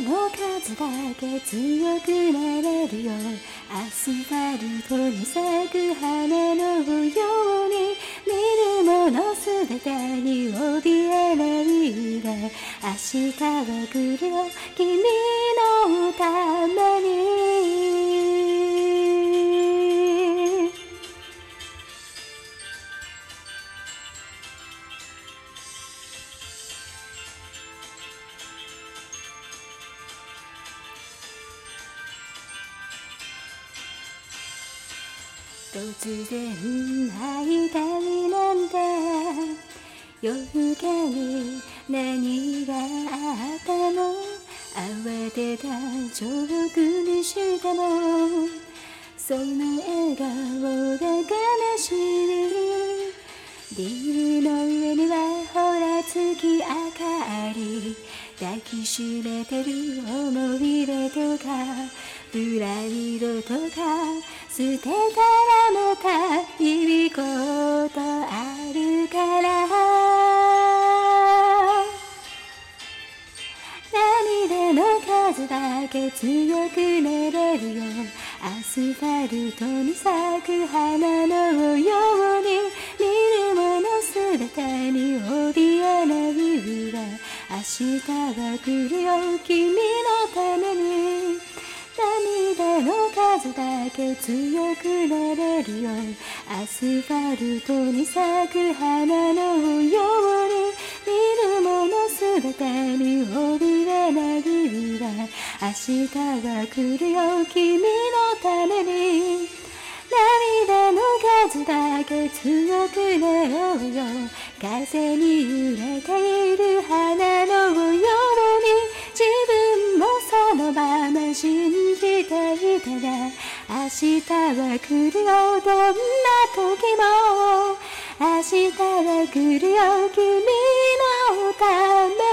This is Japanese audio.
の数だけ強くなれるよアスファルトに咲く花のように見るものすべてに怯えないで明日は来るよ君のために突然会いたいなんて夜更けに何があったの慌てた直にしてもその笑顔が悲しいビルの上にはほら月明かり抱きしめてる思い出とかプライドとか捨てたらまたいいことあるから涙の数だけ強くなれるよアスファルトに咲く花のように見るものすべてに怯えないわ明日は来るよ君のための数だけ強くなれるよアスファルトに咲く花のように見るものすべてに怯えないわ明日は来るよ君のために涙の数だけ強くなろうよ風に揺れている花のよう日は来るよどんな時も。明日は来るよ君のため。